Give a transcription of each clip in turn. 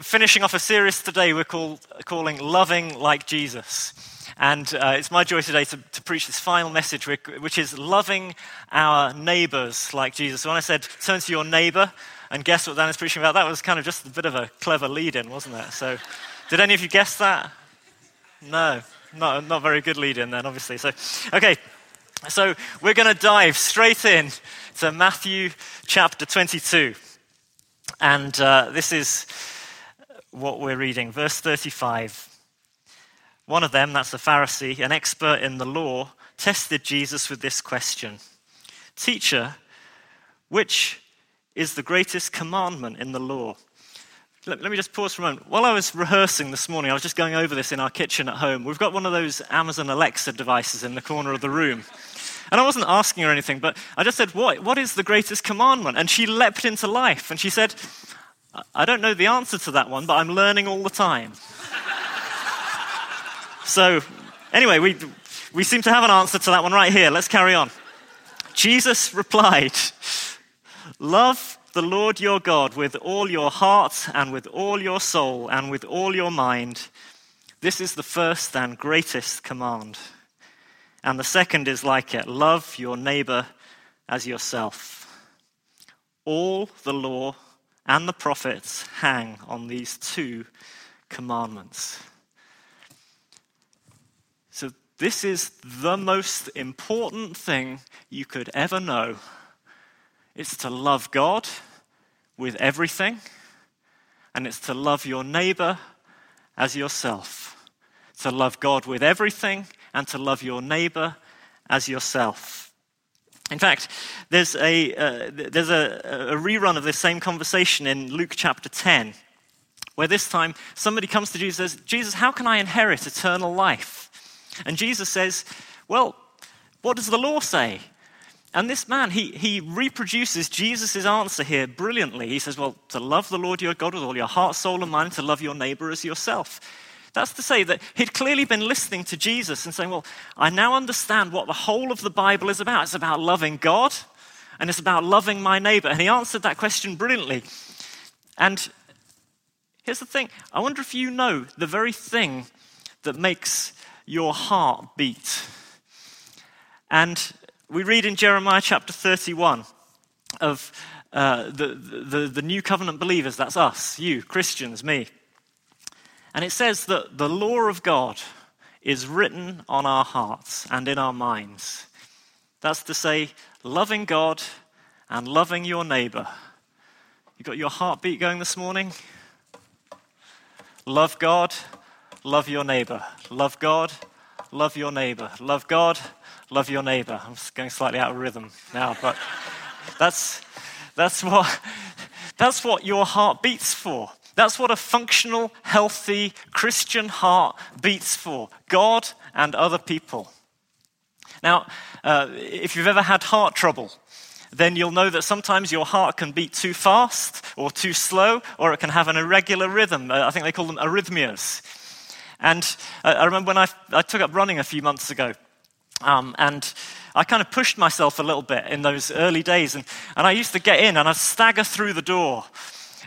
finishing off a series today we're called, calling Loving Like Jesus. And uh, it's my joy today to, to preach this final message, which is loving our neighbors like Jesus. So when I said turn to your neighbor and guess what Dan is preaching about, that was kind of just a bit of a clever lead in, wasn't it? So, did any of you guess that? No, not, not very good lead in then, obviously. So, okay, so we're going to dive straight in to Matthew chapter 22. And uh, this is what we're reading. Verse 35. One of them, that's the Pharisee, an expert in the law, tested Jesus with this question Teacher, which is the greatest commandment in the law? Let, let, me just pause for a moment. While I was rehearsing this morning, I was just going over this in our kitchen at home. We've got one of those Amazon Alexa devices in the corner of the room. And I wasn't asking her anything, but I just said, What, what is the greatest commandment? And she leapt into life and she said, I don't know the answer to that one, but I'm learning all the time. so, anyway, we, we seem to have an answer to that one right here. Let's carry on. Jesus replied, Love the Lord your God with all your heart and with all your soul and with all your mind. This is the first and greatest command. And the second is like it love your neighbor as yourself. All the law and the prophets hang on these two commandments. So, this is the most important thing you could ever know. It's to love God with everything, and it's to love your neighbor as yourself. To love God with everything, and to love your neighbor as yourself. In fact, there's a, uh, there's a, a rerun of this same conversation in Luke chapter 10, where this time somebody comes to Jesus says, Jesus, how can I inherit eternal life? And Jesus says, Well, what does the law say? And this man, he, he reproduces Jesus' answer here brilliantly. He says, Well, to love the Lord your God with all your heart, soul, and mind, to love your neighbor as yourself. That's to say that he'd clearly been listening to Jesus and saying, Well, I now understand what the whole of the Bible is about. It's about loving God and it's about loving my neighbor. And he answered that question brilliantly. And here's the thing I wonder if you know the very thing that makes your heart beat. And we read in Jeremiah chapter 31 of uh, the, the, the new covenant believers, that's us, you, Christians, me. And it says that the law of God is written on our hearts and in our minds. That's to say, loving God and loving your neighbor. You got your heartbeat going this morning? Love God, love your neighbor. Love God, love your neighbor. Love God, love your neighbor. I'm going slightly out of rhythm now, but that's, that's, what, that's what your heart beats for. That's what a functional, healthy Christian heart beats for God and other people. Now, uh, if you've ever had heart trouble, then you'll know that sometimes your heart can beat too fast or too slow, or it can have an irregular rhythm. Uh, I think they call them arrhythmias. And uh, I remember when I, I, took up running a few months ago, um, and I kind of pushed myself a little bit in those early days. And, and I used to get in and I'd stagger through the door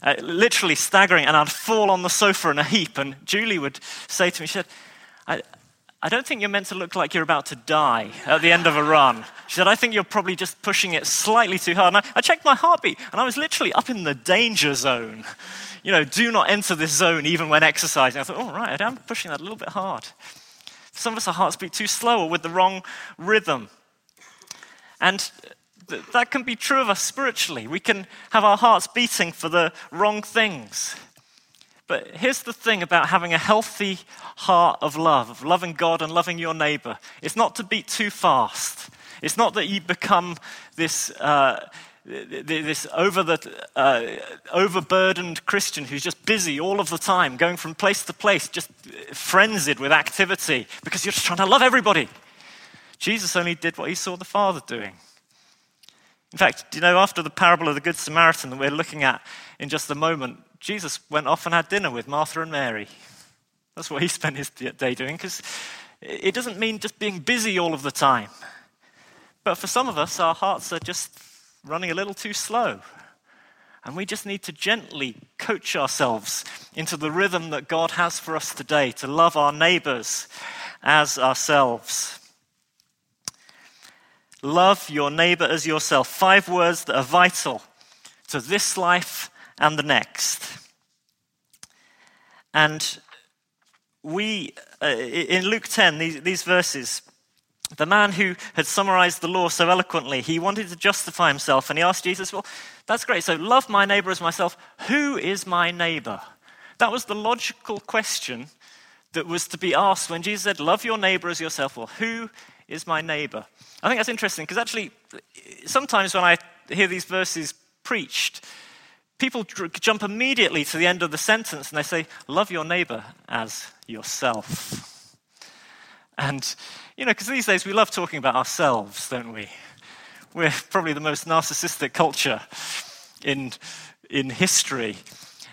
uh, literally staggering, and I'd fall on the sofa in a heap. And Julie would say to me, she said, I, I don't think you're meant to look like you're about to die at the end of a run. She said, I think you're probably just pushing it slightly too hard. And I, I checked my heartbeat, and I was literally up in the danger zone. You know, do not enter this zone even when exercising. I thought, oh, right, I am pushing that a little bit hard. Some of us, our hearts beat too slow or with the wrong rhythm. And that can be true of us spiritually. We can have our hearts beating for the wrong things. But here's the thing about having a healthy heart of love, of loving God and loving your neighbor. It's not to beat too fast. It's not that you become this, uh, this over the, uh, overburdened Christian who's just busy all of the time, going from place to place, just frenzied with activity because you're just trying to love everybody. Jesus only did what he saw the Father doing. In fact, do you know, after the parable of the Good Samaritan that we're looking at in just a moment, Jesus went off and had dinner with Martha and Mary. That's what he spent his day doing, because it doesn't mean just being busy all of the time. But for some of us, our hearts are just running a little too slow. And we just need to gently coach ourselves into the rhythm that God has for us today to love our neighbors as ourselves. Love your neighbor as yourself. Five words that are vital to this life and the next. And we, uh, in Luke 10, these, these verses, the man who had summarized the law so eloquently, he wanted to justify himself and he asked Jesus, Well, that's great. So, love my neighbor as myself. Who is my neighbor? That was the logical question that was to be asked when Jesus said, Love your neighbor as yourself. Well, who is my neighbor? I think that's interesting because actually, sometimes when I hear these verses preached, people jump immediately to the end of the sentence and they say, Love your neighbor as yourself. And, you know, because these days we love talking about ourselves, don't we? We're probably the most narcissistic culture in, in history.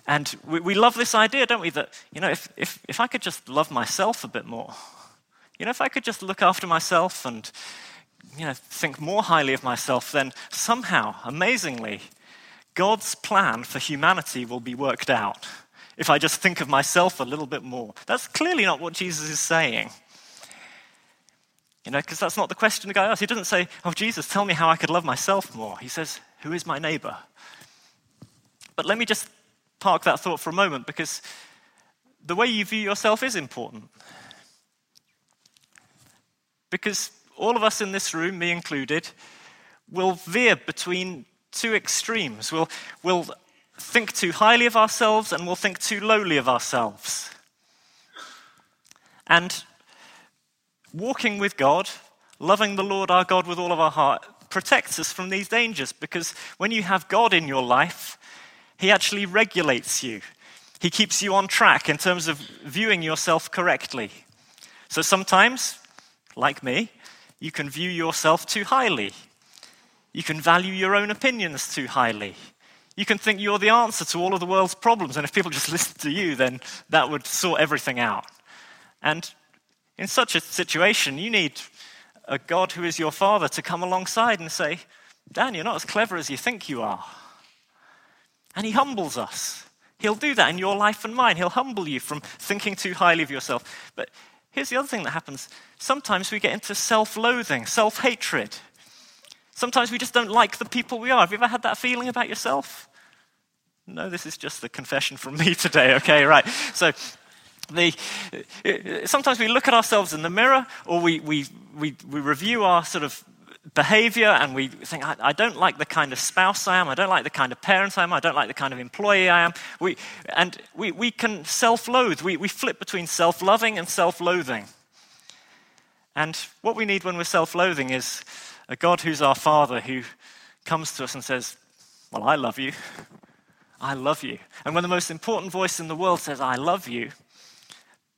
And we, we love this idea, don't we, that, you know, if, if, if I could just love myself a bit more, you know, if I could just look after myself and, you know, think more highly of myself, then somehow, amazingly, God's plan for humanity will be worked out if I just think of myself a little bit more. That's clearly not what Jesus is saying. You know, because that's not the question the guy asks. He doesn't say, Oh, Jesus, tell me how I could love myself more. He says, Who is my neighbor? But let me just park that thought for a moment because the way you view yourself is important. Because all of us in this room, me included, will veer between two extremes. We'll, we'll think too highly of ourselves and we'll think too lowly of ourselves. And walking with God, loving the Lord our God with all of our heart, protects us from these dangers because when you have God in your life, He actually regulates you. He keeps you on track in terms of viewing yourself correctly. So sometimes, like me, you can view yourself too highly. You can value your own opinions too highly. You can think you're the answer to all of the world's problems, and if people just listened to you, then that would sort everything out. And in such a situation, you need a God who is your father to come alongside and say, Dan, you're not as clever as you think you are. And he humbles us. He'll do that in your life and mine. He'll humble you from thinking too highly of yourself. But here's the other thing that happens sometimes we get into self loathing, self hatred. Sometimes we just don't like the people we are. Have you ever had that feeling about yourself? No, this is just the confession from me today, okay, right. So the, sometimes we look at ourselves in the mirror or we, we, we, we review our sort of behavior and we think, I, I, don't like the kind of spouse I am, I don't like the kind of parent I am, I don't like the kind of employee I am. We, and we, we can self loathe. We, we flip between self loving and self loathing. And what we need when we're self loathing is a God who's our Father who comes to us and says, Well, I love you. I love you. And when the most important voice in the world says, I love you,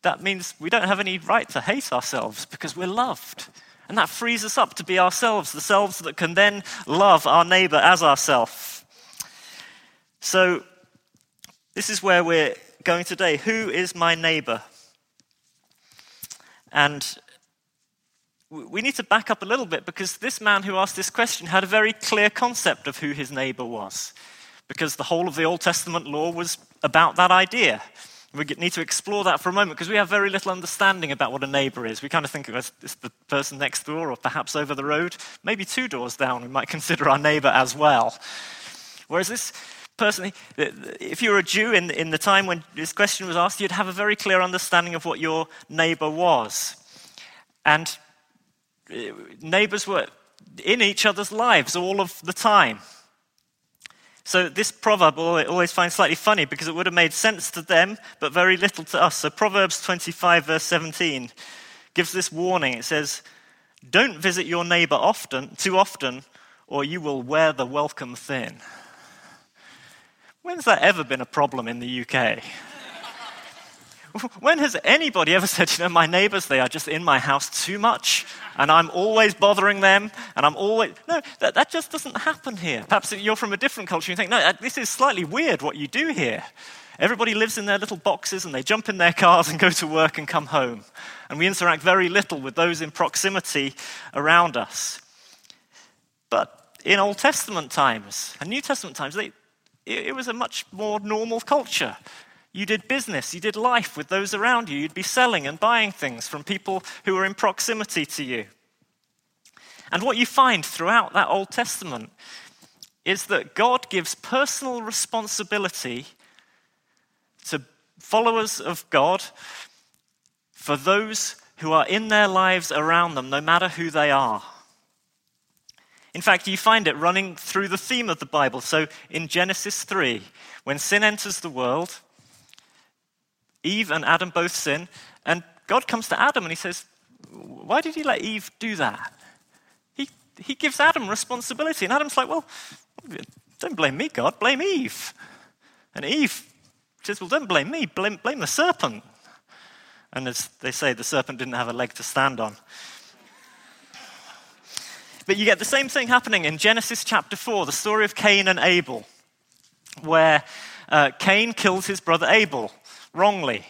that means we don't have any right to hate ourselves because we're loved. And that frees us up to be ourselves, the selves that can then love our neighbor as ourselves. So, this is where we're going today. Who is my neighbor? And we need to back up a little bit because this man who asked this question had a very clear concept of who his neighbor was. Because the whole of the Old Testament law was about that idea. We need to explore that for a moment because we have very little understanding about what a neighbor is. We kind of think of it as the person next door or perhaps over the road, maybe two doors down, we might consider our neighbor as well. Whereas this person, if you were a Jew in, in the time when this question was asked, you'd have a very clear understanding of what your neighbor was. And uh, neighbors were in each other's lives all of the time. So this proverb I always find slightly funny because it would have made sense to them, but very little to us. So Proverbs 25, verse 17, gives this warning. It says, Don't visit your neighbor often, too often, or you will wear the welcome thin. When's that ever been a problem in the UK? When has anybody ever said, you know, my neighbors, they are just in my house too much, and I'm always bothering them, and I'm always. No, that, that just doesn't happen here. Perhaps you're from a different culture, you think, no, uh, this is slightly weird what you do here. Everybody lives in their little boxes and they jump in their cars and go to work and come home. And we interact very little with those in proximity around us. But in Old Testament times and New Testament times, they, it was a much more normal culture. You did business, you did life with those around you. You'd be selling and buying things from people who were in proximity to you. And what you find throughout that Old Testament is that God gives personal responsibility to followers of God for those who are in their lives around them, no matter who they are. In fact, you find it running through the theme of the Bible. So in Genesis 3, when sin enters the world, Eve and Adam both sin, and God comes to Adam and he says, Why did you let Eve do that? He, he gives Adam responsibility, and Adam's like, Well, don't blame me, God, blame Eve. And Eve says, Well, don't blame me, blame, blame the serpent. And as they say, the serpent didn't have a leg to stand on. But you get the same thing happening in Genesis chapter 4, the story of Cain and Abel, where uh, Cain kills his brother Abel wrongly.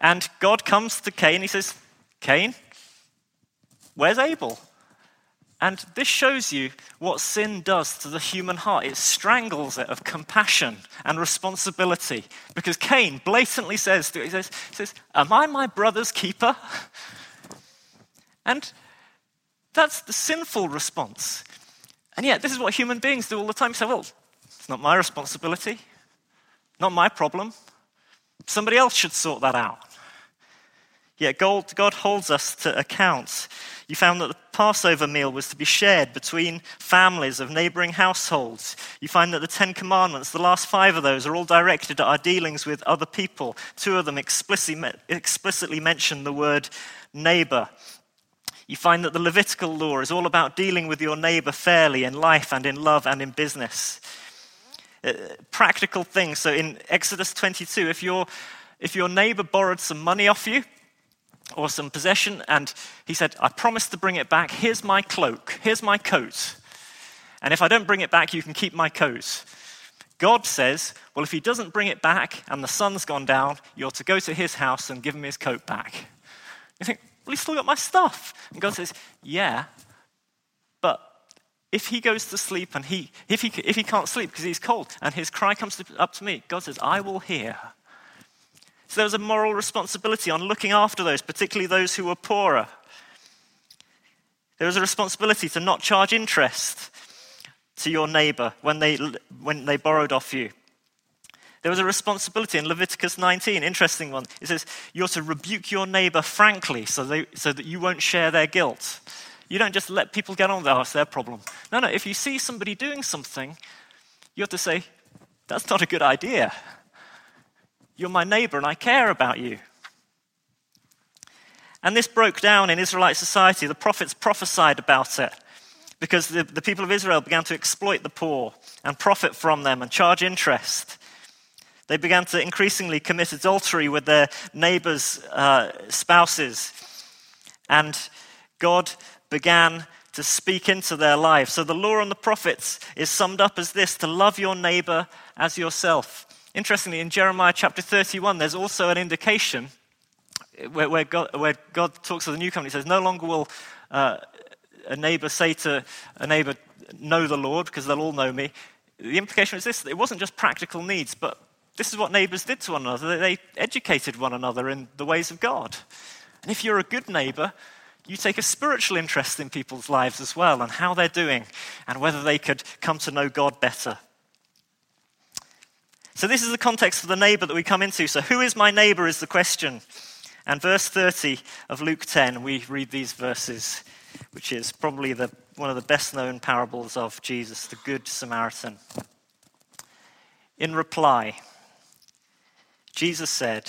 And God comes to Cain, he says, Cain, where's Abel? And this shows you what sin does to the human heart. It strangles it of compassion and responsibility. Because Cain blatantly says he says, he says Am I my brother's keeper? And that's the sinful response. And yet, this is what human beings do all the time. Say, well, it's not my responsibility, not my problem. Somebody else should sort that out. Yet God, holds us to account. You found that the Passover meal was to be shared between families of neighboring households. You find that the Ten Commandments, the last five of those, are all directed at our dealings with other people. Two of them explicitly, explicitly mention the word neighbor. You find that the Levitical law is all about dealing with your neighbor fairly in life and in love and in business. Uh, practical things. So in Exodus 22, if, your if your neighbor borrowed some money off you or some possession and he said, I promise to bring it back, here's my cloak, here's my coat. And if I don't bring it back, you can keep my coat. God says, Well, if he doesn't bring it back and the sun's gone down, you're to go to his house and give him his coat back. You think, well, he's still got my stuff. And God says, Yeah, but if he goes to sleep and he, if he, if he can't sleep because he's cold and his cry comes up to me, God says, I will hear. So there's a moral responsibility on looking after those, particularly those who are poorer. There is a responsibility to not charge interest to your neighbor when they, when they borrowed off you. There was a responsibility in Leviticus 19, interesting one. It says, You're to rebuke your neighbor frankly so, they, so that you won't share their guilt. You don't just let people get on with it, it's their problem. No, no, if you see somebody doing something, you have to say, That's not a good idea. You're my neighbor and I care about you. And this broke down in Israelite society. The prophets prophesied about it because the, the people of Israel began to exploit the poor and profit from them and charge interest. They began to increasingly commit adultery with their neighbors' uh, spouses. And God began to speak into their lives. So the law and the prophets is summed up as this to love your neighbor as yourself. Interestingly, in Jeremiah chapter 31, there's also an indication where, where, God, where God, talks to the new covenant. He says, No longer will uh, a neighbor say to a neighbor, Know the Lord, because they'll all know me. The implication is this it wasn't just practical needs, but this is what neighbors did to one another. They educated one another in the ways of God. And if you're a good neighbor, you take a spiritual interest in people's lives as well and how they're doing and whether they could come to know God better. So, this is the context for the neighbor that we come into. So, who is my neighbor is the question. And verse 30 of Luke 10, we read these verses, which is probably the, one of the best known parables of Jesus, the Good Samaritan. In reply, Jesus said,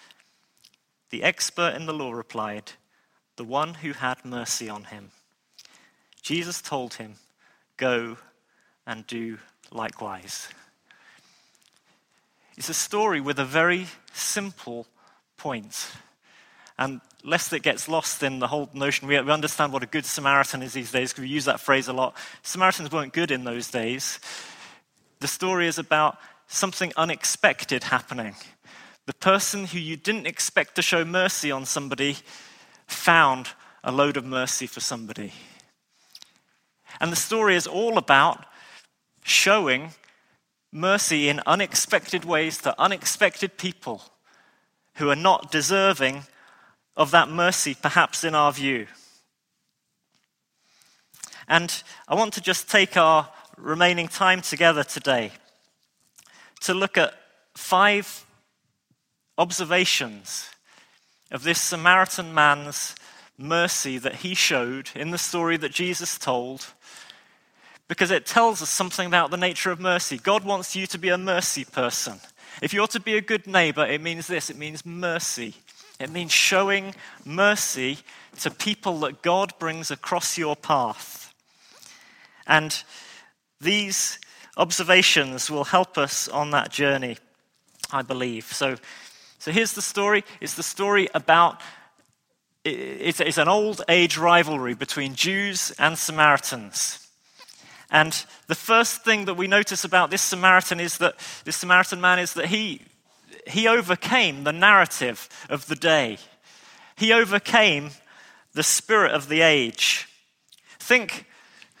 The expert in the law replied, The one who had mercy on him. Jesus told him, Go and do likewise. It's a story with a very simple point. And lest it gets lost in the whole notion, we understand what a good Samaritan is these days because we use that phrase a lot. Samaritans weren't good in those days. The story is about something unexpected happening. The person who you didn't expect to show mercy on somebody found a load of mercy for somebody. And the story is all about showing mercy in unexpected ways to unexpected people who are not deserving of that mercy, perhaps in our view. And I want to just take our remaining time together today to look at five observations of this Samaritan man's mercy that he showed in the story that Jesus told because it tells us something about the nature of mercy. God wants you to be a mercy person. If you're to be a good neighbor, it means this it means mercy. It means showing mercy to people that God brings across your path. And these observations will help us on that journey, I believe. So, so here's the story it's the story about it's, an old age rivalry between Jews and Samaritans. And the first thing that we notice about this Samaritan is that this Samaritan man is that he, he overcame the narrative of the day. He overcame the spirit of the age. Think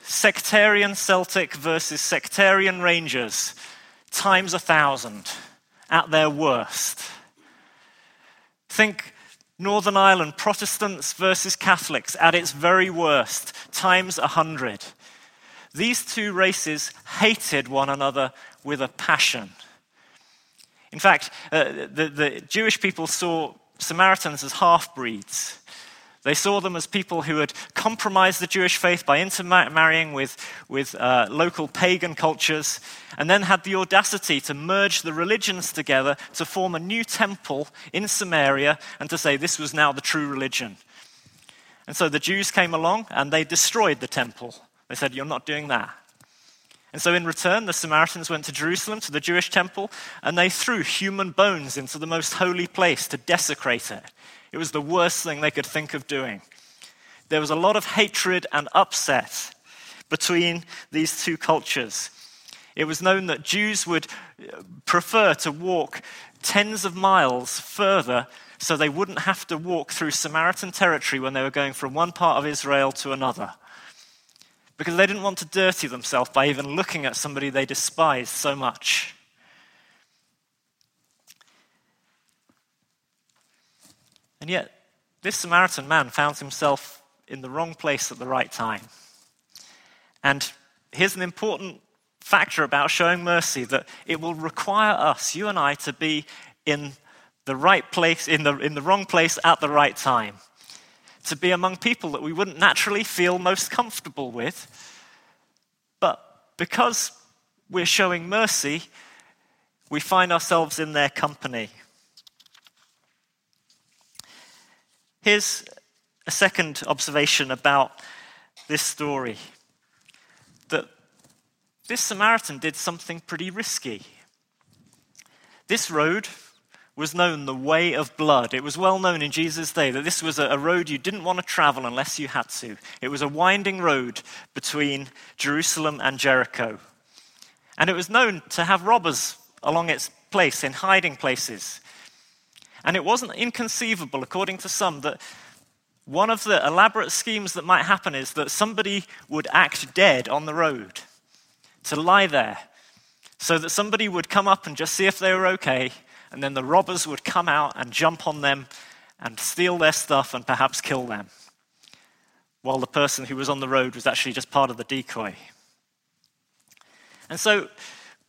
sectarian Celtic versus sectarian Rangers times a thousand at their worst. Think Northern Ireland Protestants versus Catholics at its very worst times a hundred. These two races hated one another with a passion. In fact, uh, the, the Jewish people saw Samaritans as half breeds. They saw them as people who had compromised the Jewish faith by intermarrying with, with uh, local pagan cultures, and then had the audacity to merge the religions together to form a new temple in Samaria and to say this was now the true religion. And so the Jews came along and they destroyed the temple. They said, You're not doing that. And so, in return, the Samaritans went to Jerusalem, to the Jewish temple, and they threw human bones into the most holy place to desecrate it. It was the worst thing they could think of doing. There was a lot of hatred and upset between these two cultures. It was known that Jews would uh, prefer to walk tens of miles further so they wouldn't have to walk through Samaritan territory when they were going from one part of Israel to another because they didn't want to dirty themselves by even looking at somebody they despised so much. And yet, this Samaritan man found himself in the wrong place at the right time. And here's an important factor about showing mercy that it will require us, you and I, to be in the right place, in the, in the wrong place at the right time to be among people that we wouldn't naturally feel most comfortable with. But because we're showing mercy, we find ourselves in their company. Here's a second observation about this story that this Samaritan did something pretty risky. This road was known the way of blood. It was well known in Jesus' day that this was a road you didn't want to travel unless you had to. It was a winding road between Jerusalem and Jericho. And it was known to have robbers along its place, in hiding places. And it wasn't inconceivable, according to some, that one of the elaborate schemes that might happen is that somebody would act dead on the road, to lie there, so that somebody would come up and just see if they were okay and then the robbers would come out and jump on them and steal their stuff and perhaps kill them, while the person who was on the road was actually just part of the decoy. And so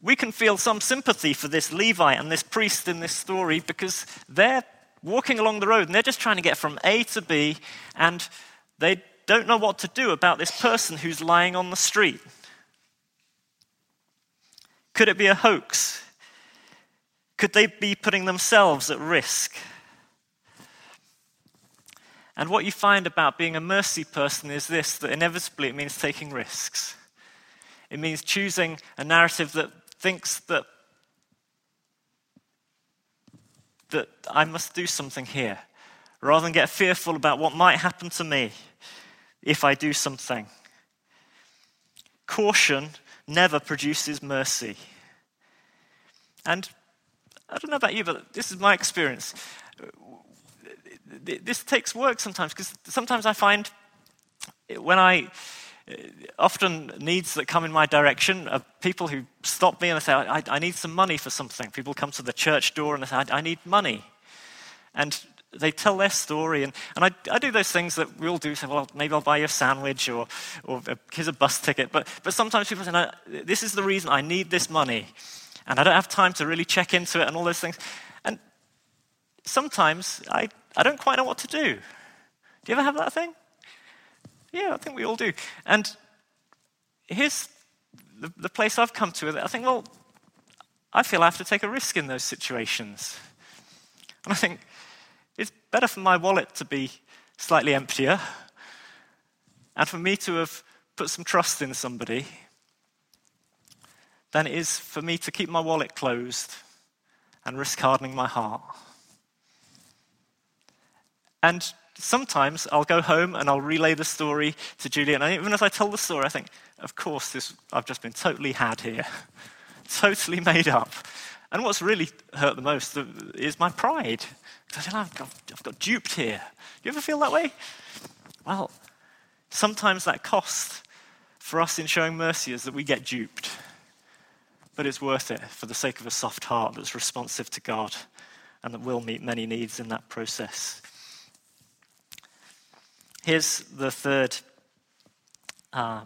we can feel some sympathy for this Levite and this priest in this story because they're walking along the road and they're just trying to get from A to B and they don't know what to do about this person who's lying on the street. Could it be a hoax? Could they be putting themselves at risk? And what you find about being a mercy person is this that inevitably it means taking risks. It means choosing a narrative that thinks that, that I must do something here, rather than get fearful about what might happen to me if I do something. Caution never produces mercy. And I don't know about you, but this is my experience. This takes work sometimes because sometimes I find when I often needs that come in my direction are people who stop me and say, I, I, need some money for something. People come to the church door and they say, I, I need money. And they tell their story, and, and I, I do those things that we all do. Say, well, maybe I'll buy you a sandwich, or, or here's a bus ticket. But, but sometimes people say, no, this is the reason I need this money, and I don't have time to really check into it, and all those things. And sometimes I, I don't quite know what to do. Do you ever have that thing? Yeah, I think we all do. And here's the, the place I've come to. With it. I think, well, I feel I have to take a risk in those situations. And I think, it's better for my wallet to be slightly emptier and for me to have put some trust in somebody than it is for me to keep my wallet closed and risk hardening my heart. And sometimes I'll go home and I'll relay the story to Julia, and even as I tell the story, I think, of course, this, I've just been totally had here, totally made up. And what's really hurt the most uh, is my pride. I I've got, I've got duped here. Do you ever feel that way? Well, sometimes that cost for us in showing mercy is that we get duped. But it's worth it for the sake of a soft heart that's responsive to God and that will meet many needs in that process. Here's the third, uh,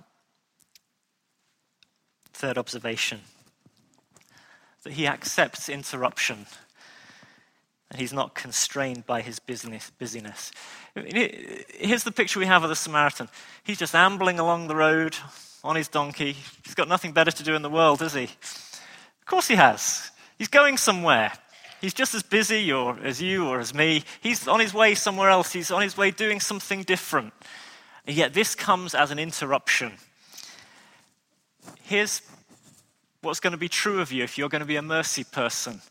third observation that he accepts interruption and he's not constrained by his business, busyness. Here's the picture we have of the Samaritan. He's just ambling along the road on his donkey. He's got nothing better to do in the world, has he? Of course he has. He's going somewhere. He's just as busy or as you or as me. He's on his way somewhere else. He's on his way doing something different. And yet this comes as an interruption. Here's what's going to be true of you if you're going to be a mercy person.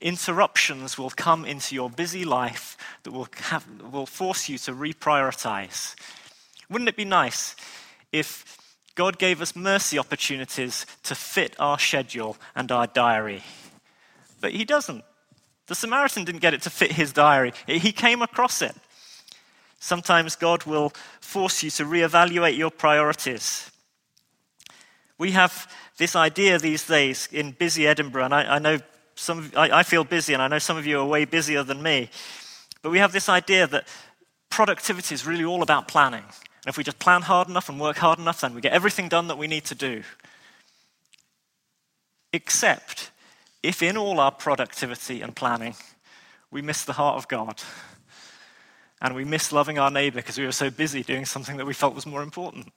Interruptions will come into your busy life that will, have, will force you to reprioritize. Wouldn't it be nice if God gave us mercy opportunities to fit our schedule and our diary? But He doesn't. The Samaritan didn't get it to fit his diary, he came across it. Sometimes God will force you to reevaluate your priorities. We have this idea these days in busy Edinburgh, and I, I know some, I, I feel busy, and I know some of you are way busier than me, but we have this idea that productivity is really all about planning. And if we just plan hard enough and work hard enough, then we get everything done that we need to do. Except if in all our productivity and planning, we miss the heart of God and we miss loving our neighbor because we were so busy doing something that we felt was more important.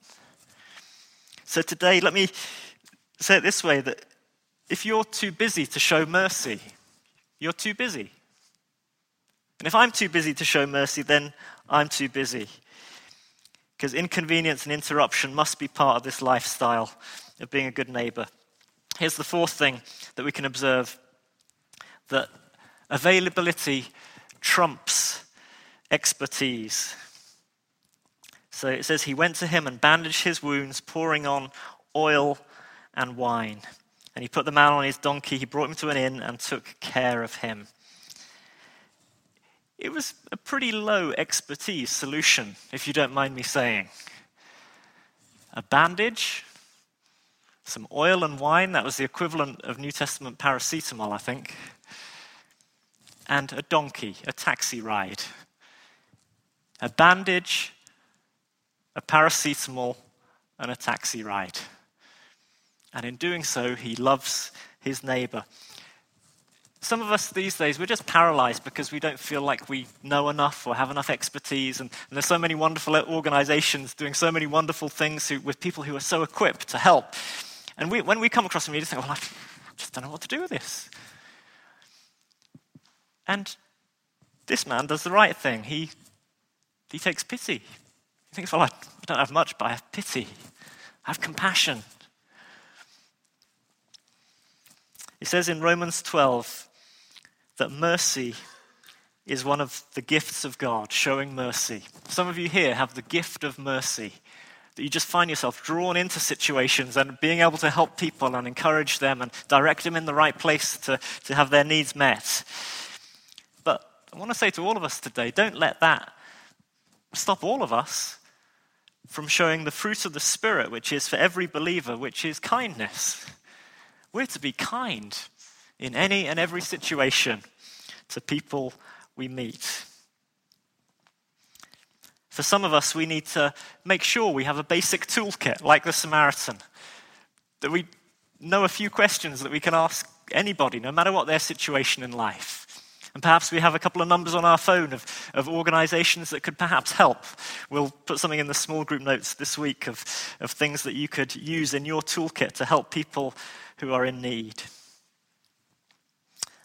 So today, let me say it this way that if you're too busy to show mercy, you're too busy. And if I'm too busy to show mercy, then I'm too busy. Because inconvenience and interruption must be part of this lifestyle of being a good neighbor. Here's the fourth thing that we can observe that availability trumps expertise. So it says, He went to him and bandaged his wounds, pouring on oil and wine. And he put the man on his donkey, he brought him to an inn, and took care of him. It was a pretty low expertise solution, if you don't mind me saying. A bandage, some oil and wine, that was the equivalent of New Testament paracetamol, I think, and a donkey, a taxi ride. A bandage, a paracetamol, and a taxi ride. And in doing so, he loves his neighbor. Some of us these days, we're just paralyzed because we don't feel like we know enough or have enough expertise. And, and there's so many wonderful organizations doing so many wonderful things who, with people who are so equipped to help. And we, when we come across them, we just think, well, I just don't know what to do with this. And this man does the right thing. He, he takes pity. He thinks, well, I don't have much, but I have pity. I have compassion. He says in Romans 12, that mercy is one of the gifts of God, showing mercy. Some of you here have the gift of mercy, that you just find yourself drawn into situations and being able to help people and encourage them and direct them in the right place to, to have their needs met. But I want to say to all of us today don't let that stop all of us from showing the fruit of the Spirit, which is for every believer, which is kindness. We're to be kind in any and every situation to people we meet. For some of us, we need to make sure we have a basic toolkit like the Samaritan, that we know a few questions that we can ask anybody, no matter what their situation in life. And perhaps we have a couple of numbers on our phone of, of organizations that could perhaps help. We'll put something in the small group notes this week of, of things that you could use in your toolkit to help people who are in need.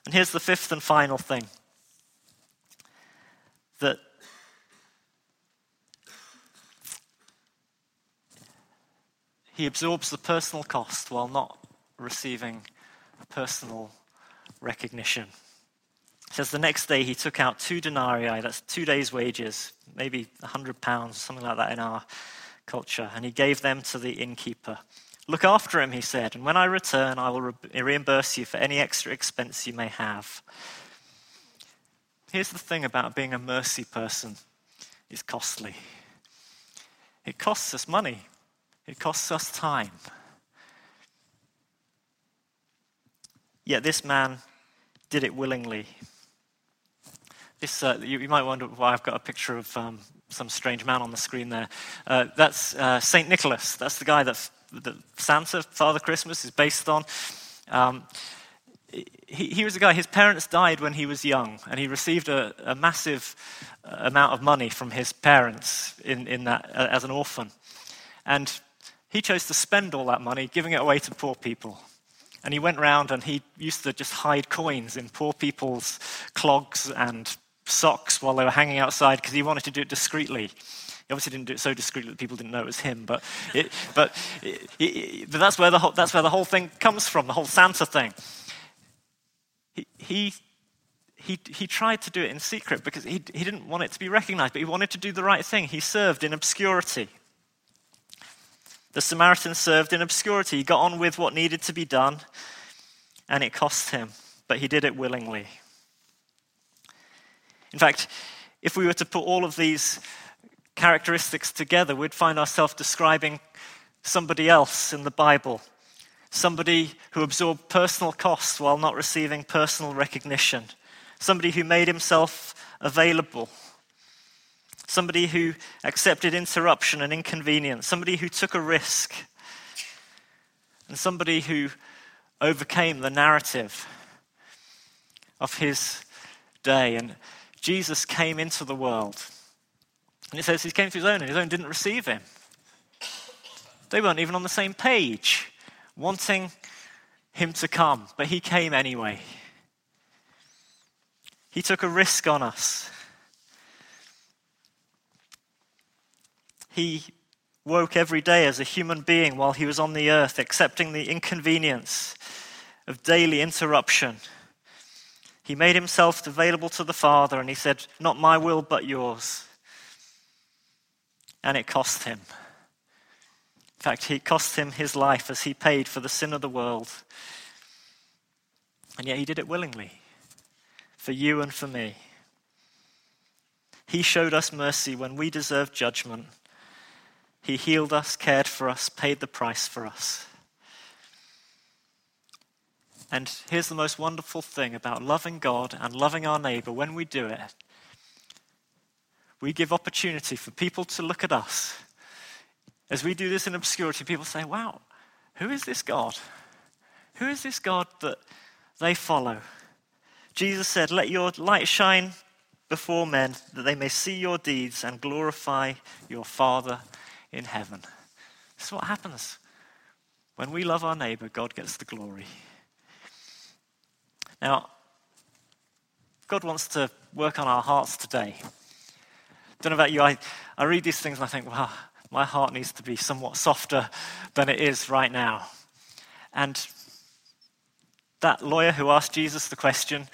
And here's the fifth and final thing that he absorbs the personal cost while not receiving personal recognition. It says the next day he took out two denarii, that's two days' wages, maybe a hundred pounds, something like that in our culture, and he gave them to the innkeeper. Look after him, he said, and when I return, I will re- reimburse you for any extra expense you may have. Here's the thing about being a mercy person it's costly. It costs us money, it costs us time. Yet this man did it willingly. This, uh, you, you, might wonder why I've got a picture of um, some strange man on the screen there. Uh, that's uh, St. Nicholas. That's the guy that that Santa, Father Christmas, is based on. Um, he, he, was a guy, his parents died when he was young, and he received a, a massive uh, amount of money from his parents in, in that, uh, as an orphan. And he chose to spend all that money giving it away to poor people. And he went round and he used to just hide coins in poor people's clogs and socks while they were hanging outside because he wanted to do it discreetly. He obviously didn't do it so discreetly that people didn't know it was him, but, it, but, it, it, but that's, where the whole, that's where the whole thing comes from, the whole Santa thing. He, he, he, he tried to do it in secret because he, he didn't want it to be recognized, but he wanted to do the right thing. He served in obscurity. The Samaritan served in obscurity. He got on with what needed to be done, and it cost him, but he did it willingly. In fact, if we were to put all of these characteristics together, we'd find ourselves describing somebody else in the Bible. Somebody who absorbed personal costs while not receiving personal recognition. Somebody who made himself available. Somebody who accepted interruption and inconvenience. Somebody who took a risk. And somebody who overcame the narrative of his day. And Jesus came into the world and it says he came to his own, and his own didn't receive him. They weren't even on the same page, wanting him to come, but he came anyway. He took a risk on us. He woke every day as a human being while he was on the earth, accepting the inconvenience of daily interruption. He made himself available to the Father and he said, Not my will, but yours and it cost him. In fact, it cost him his life as he paid for the sin of the world. And yet he did it willingly for you and for me. He showed us mercy when we deserved judgment. He healed us, cared for us, paid the price for us. And here's the most wonderful thing about loving God and loving our neighbor when we do it we give opportunity for people to look at us. As we do this in obscurity, people say, Wow, who is this God? Who is this God that they follow? Jesus said, Let your light shine before men that they may see your deeds and glorify your Father in heaven. This is what happens. When we love our neighbor, God gets the glory. Now, God wants to work on our hearts today. Don't know about you, I, I read these things and I think, wow, my heart needs to be somewhat softer than it is right now. And that lawyer who asked Jesus the question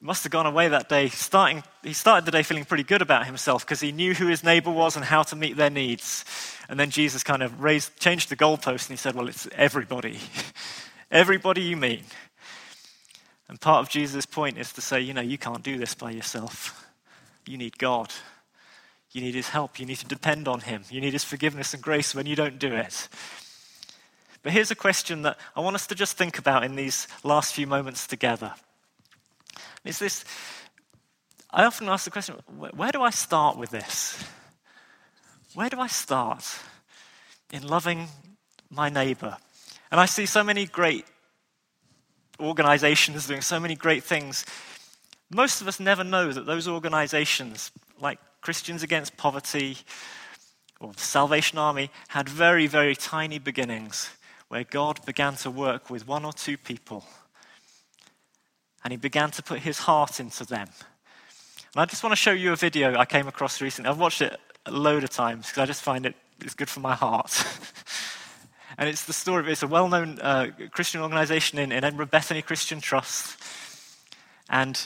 must have gone away that day starting he started the day feeling pretty good about himself because he knew who his neighbor was and how to meet their needs and then jesus kind of raised changed the goalpost and he said well it's everybody everybody you meet and part of jesus' point is to say you know you can't do this by yourself you need god you need his help. You need to depend on him. You need his forgiveness and grace when you don't do it. But here's a question that I want us to just think about in these last few moments together. Is this I often ask the question where do I start with this? Where do I start in loving my neighbor? And I see so many great organizations doing so many great things. Most of us never know that those organizations, like Christians Against Poverty or the Salvation Army had very, very tiny beginnings where God began to work with one or two people and he began to put his heart into them. And I just want to show you a video I came across recently. I've watched it a load of times because I just find it it's good for my heart. and it's the story of it's a well known uh, Christian organization in, in Edinburgh, Bethany Christian Trust. And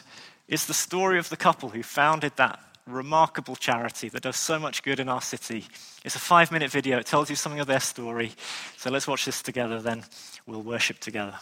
it's the story of the couple who founded that remarkable charity that does so much good in our city. It's a five minute video, it tells you something of their story. So let's watch this together, then we'll worship together.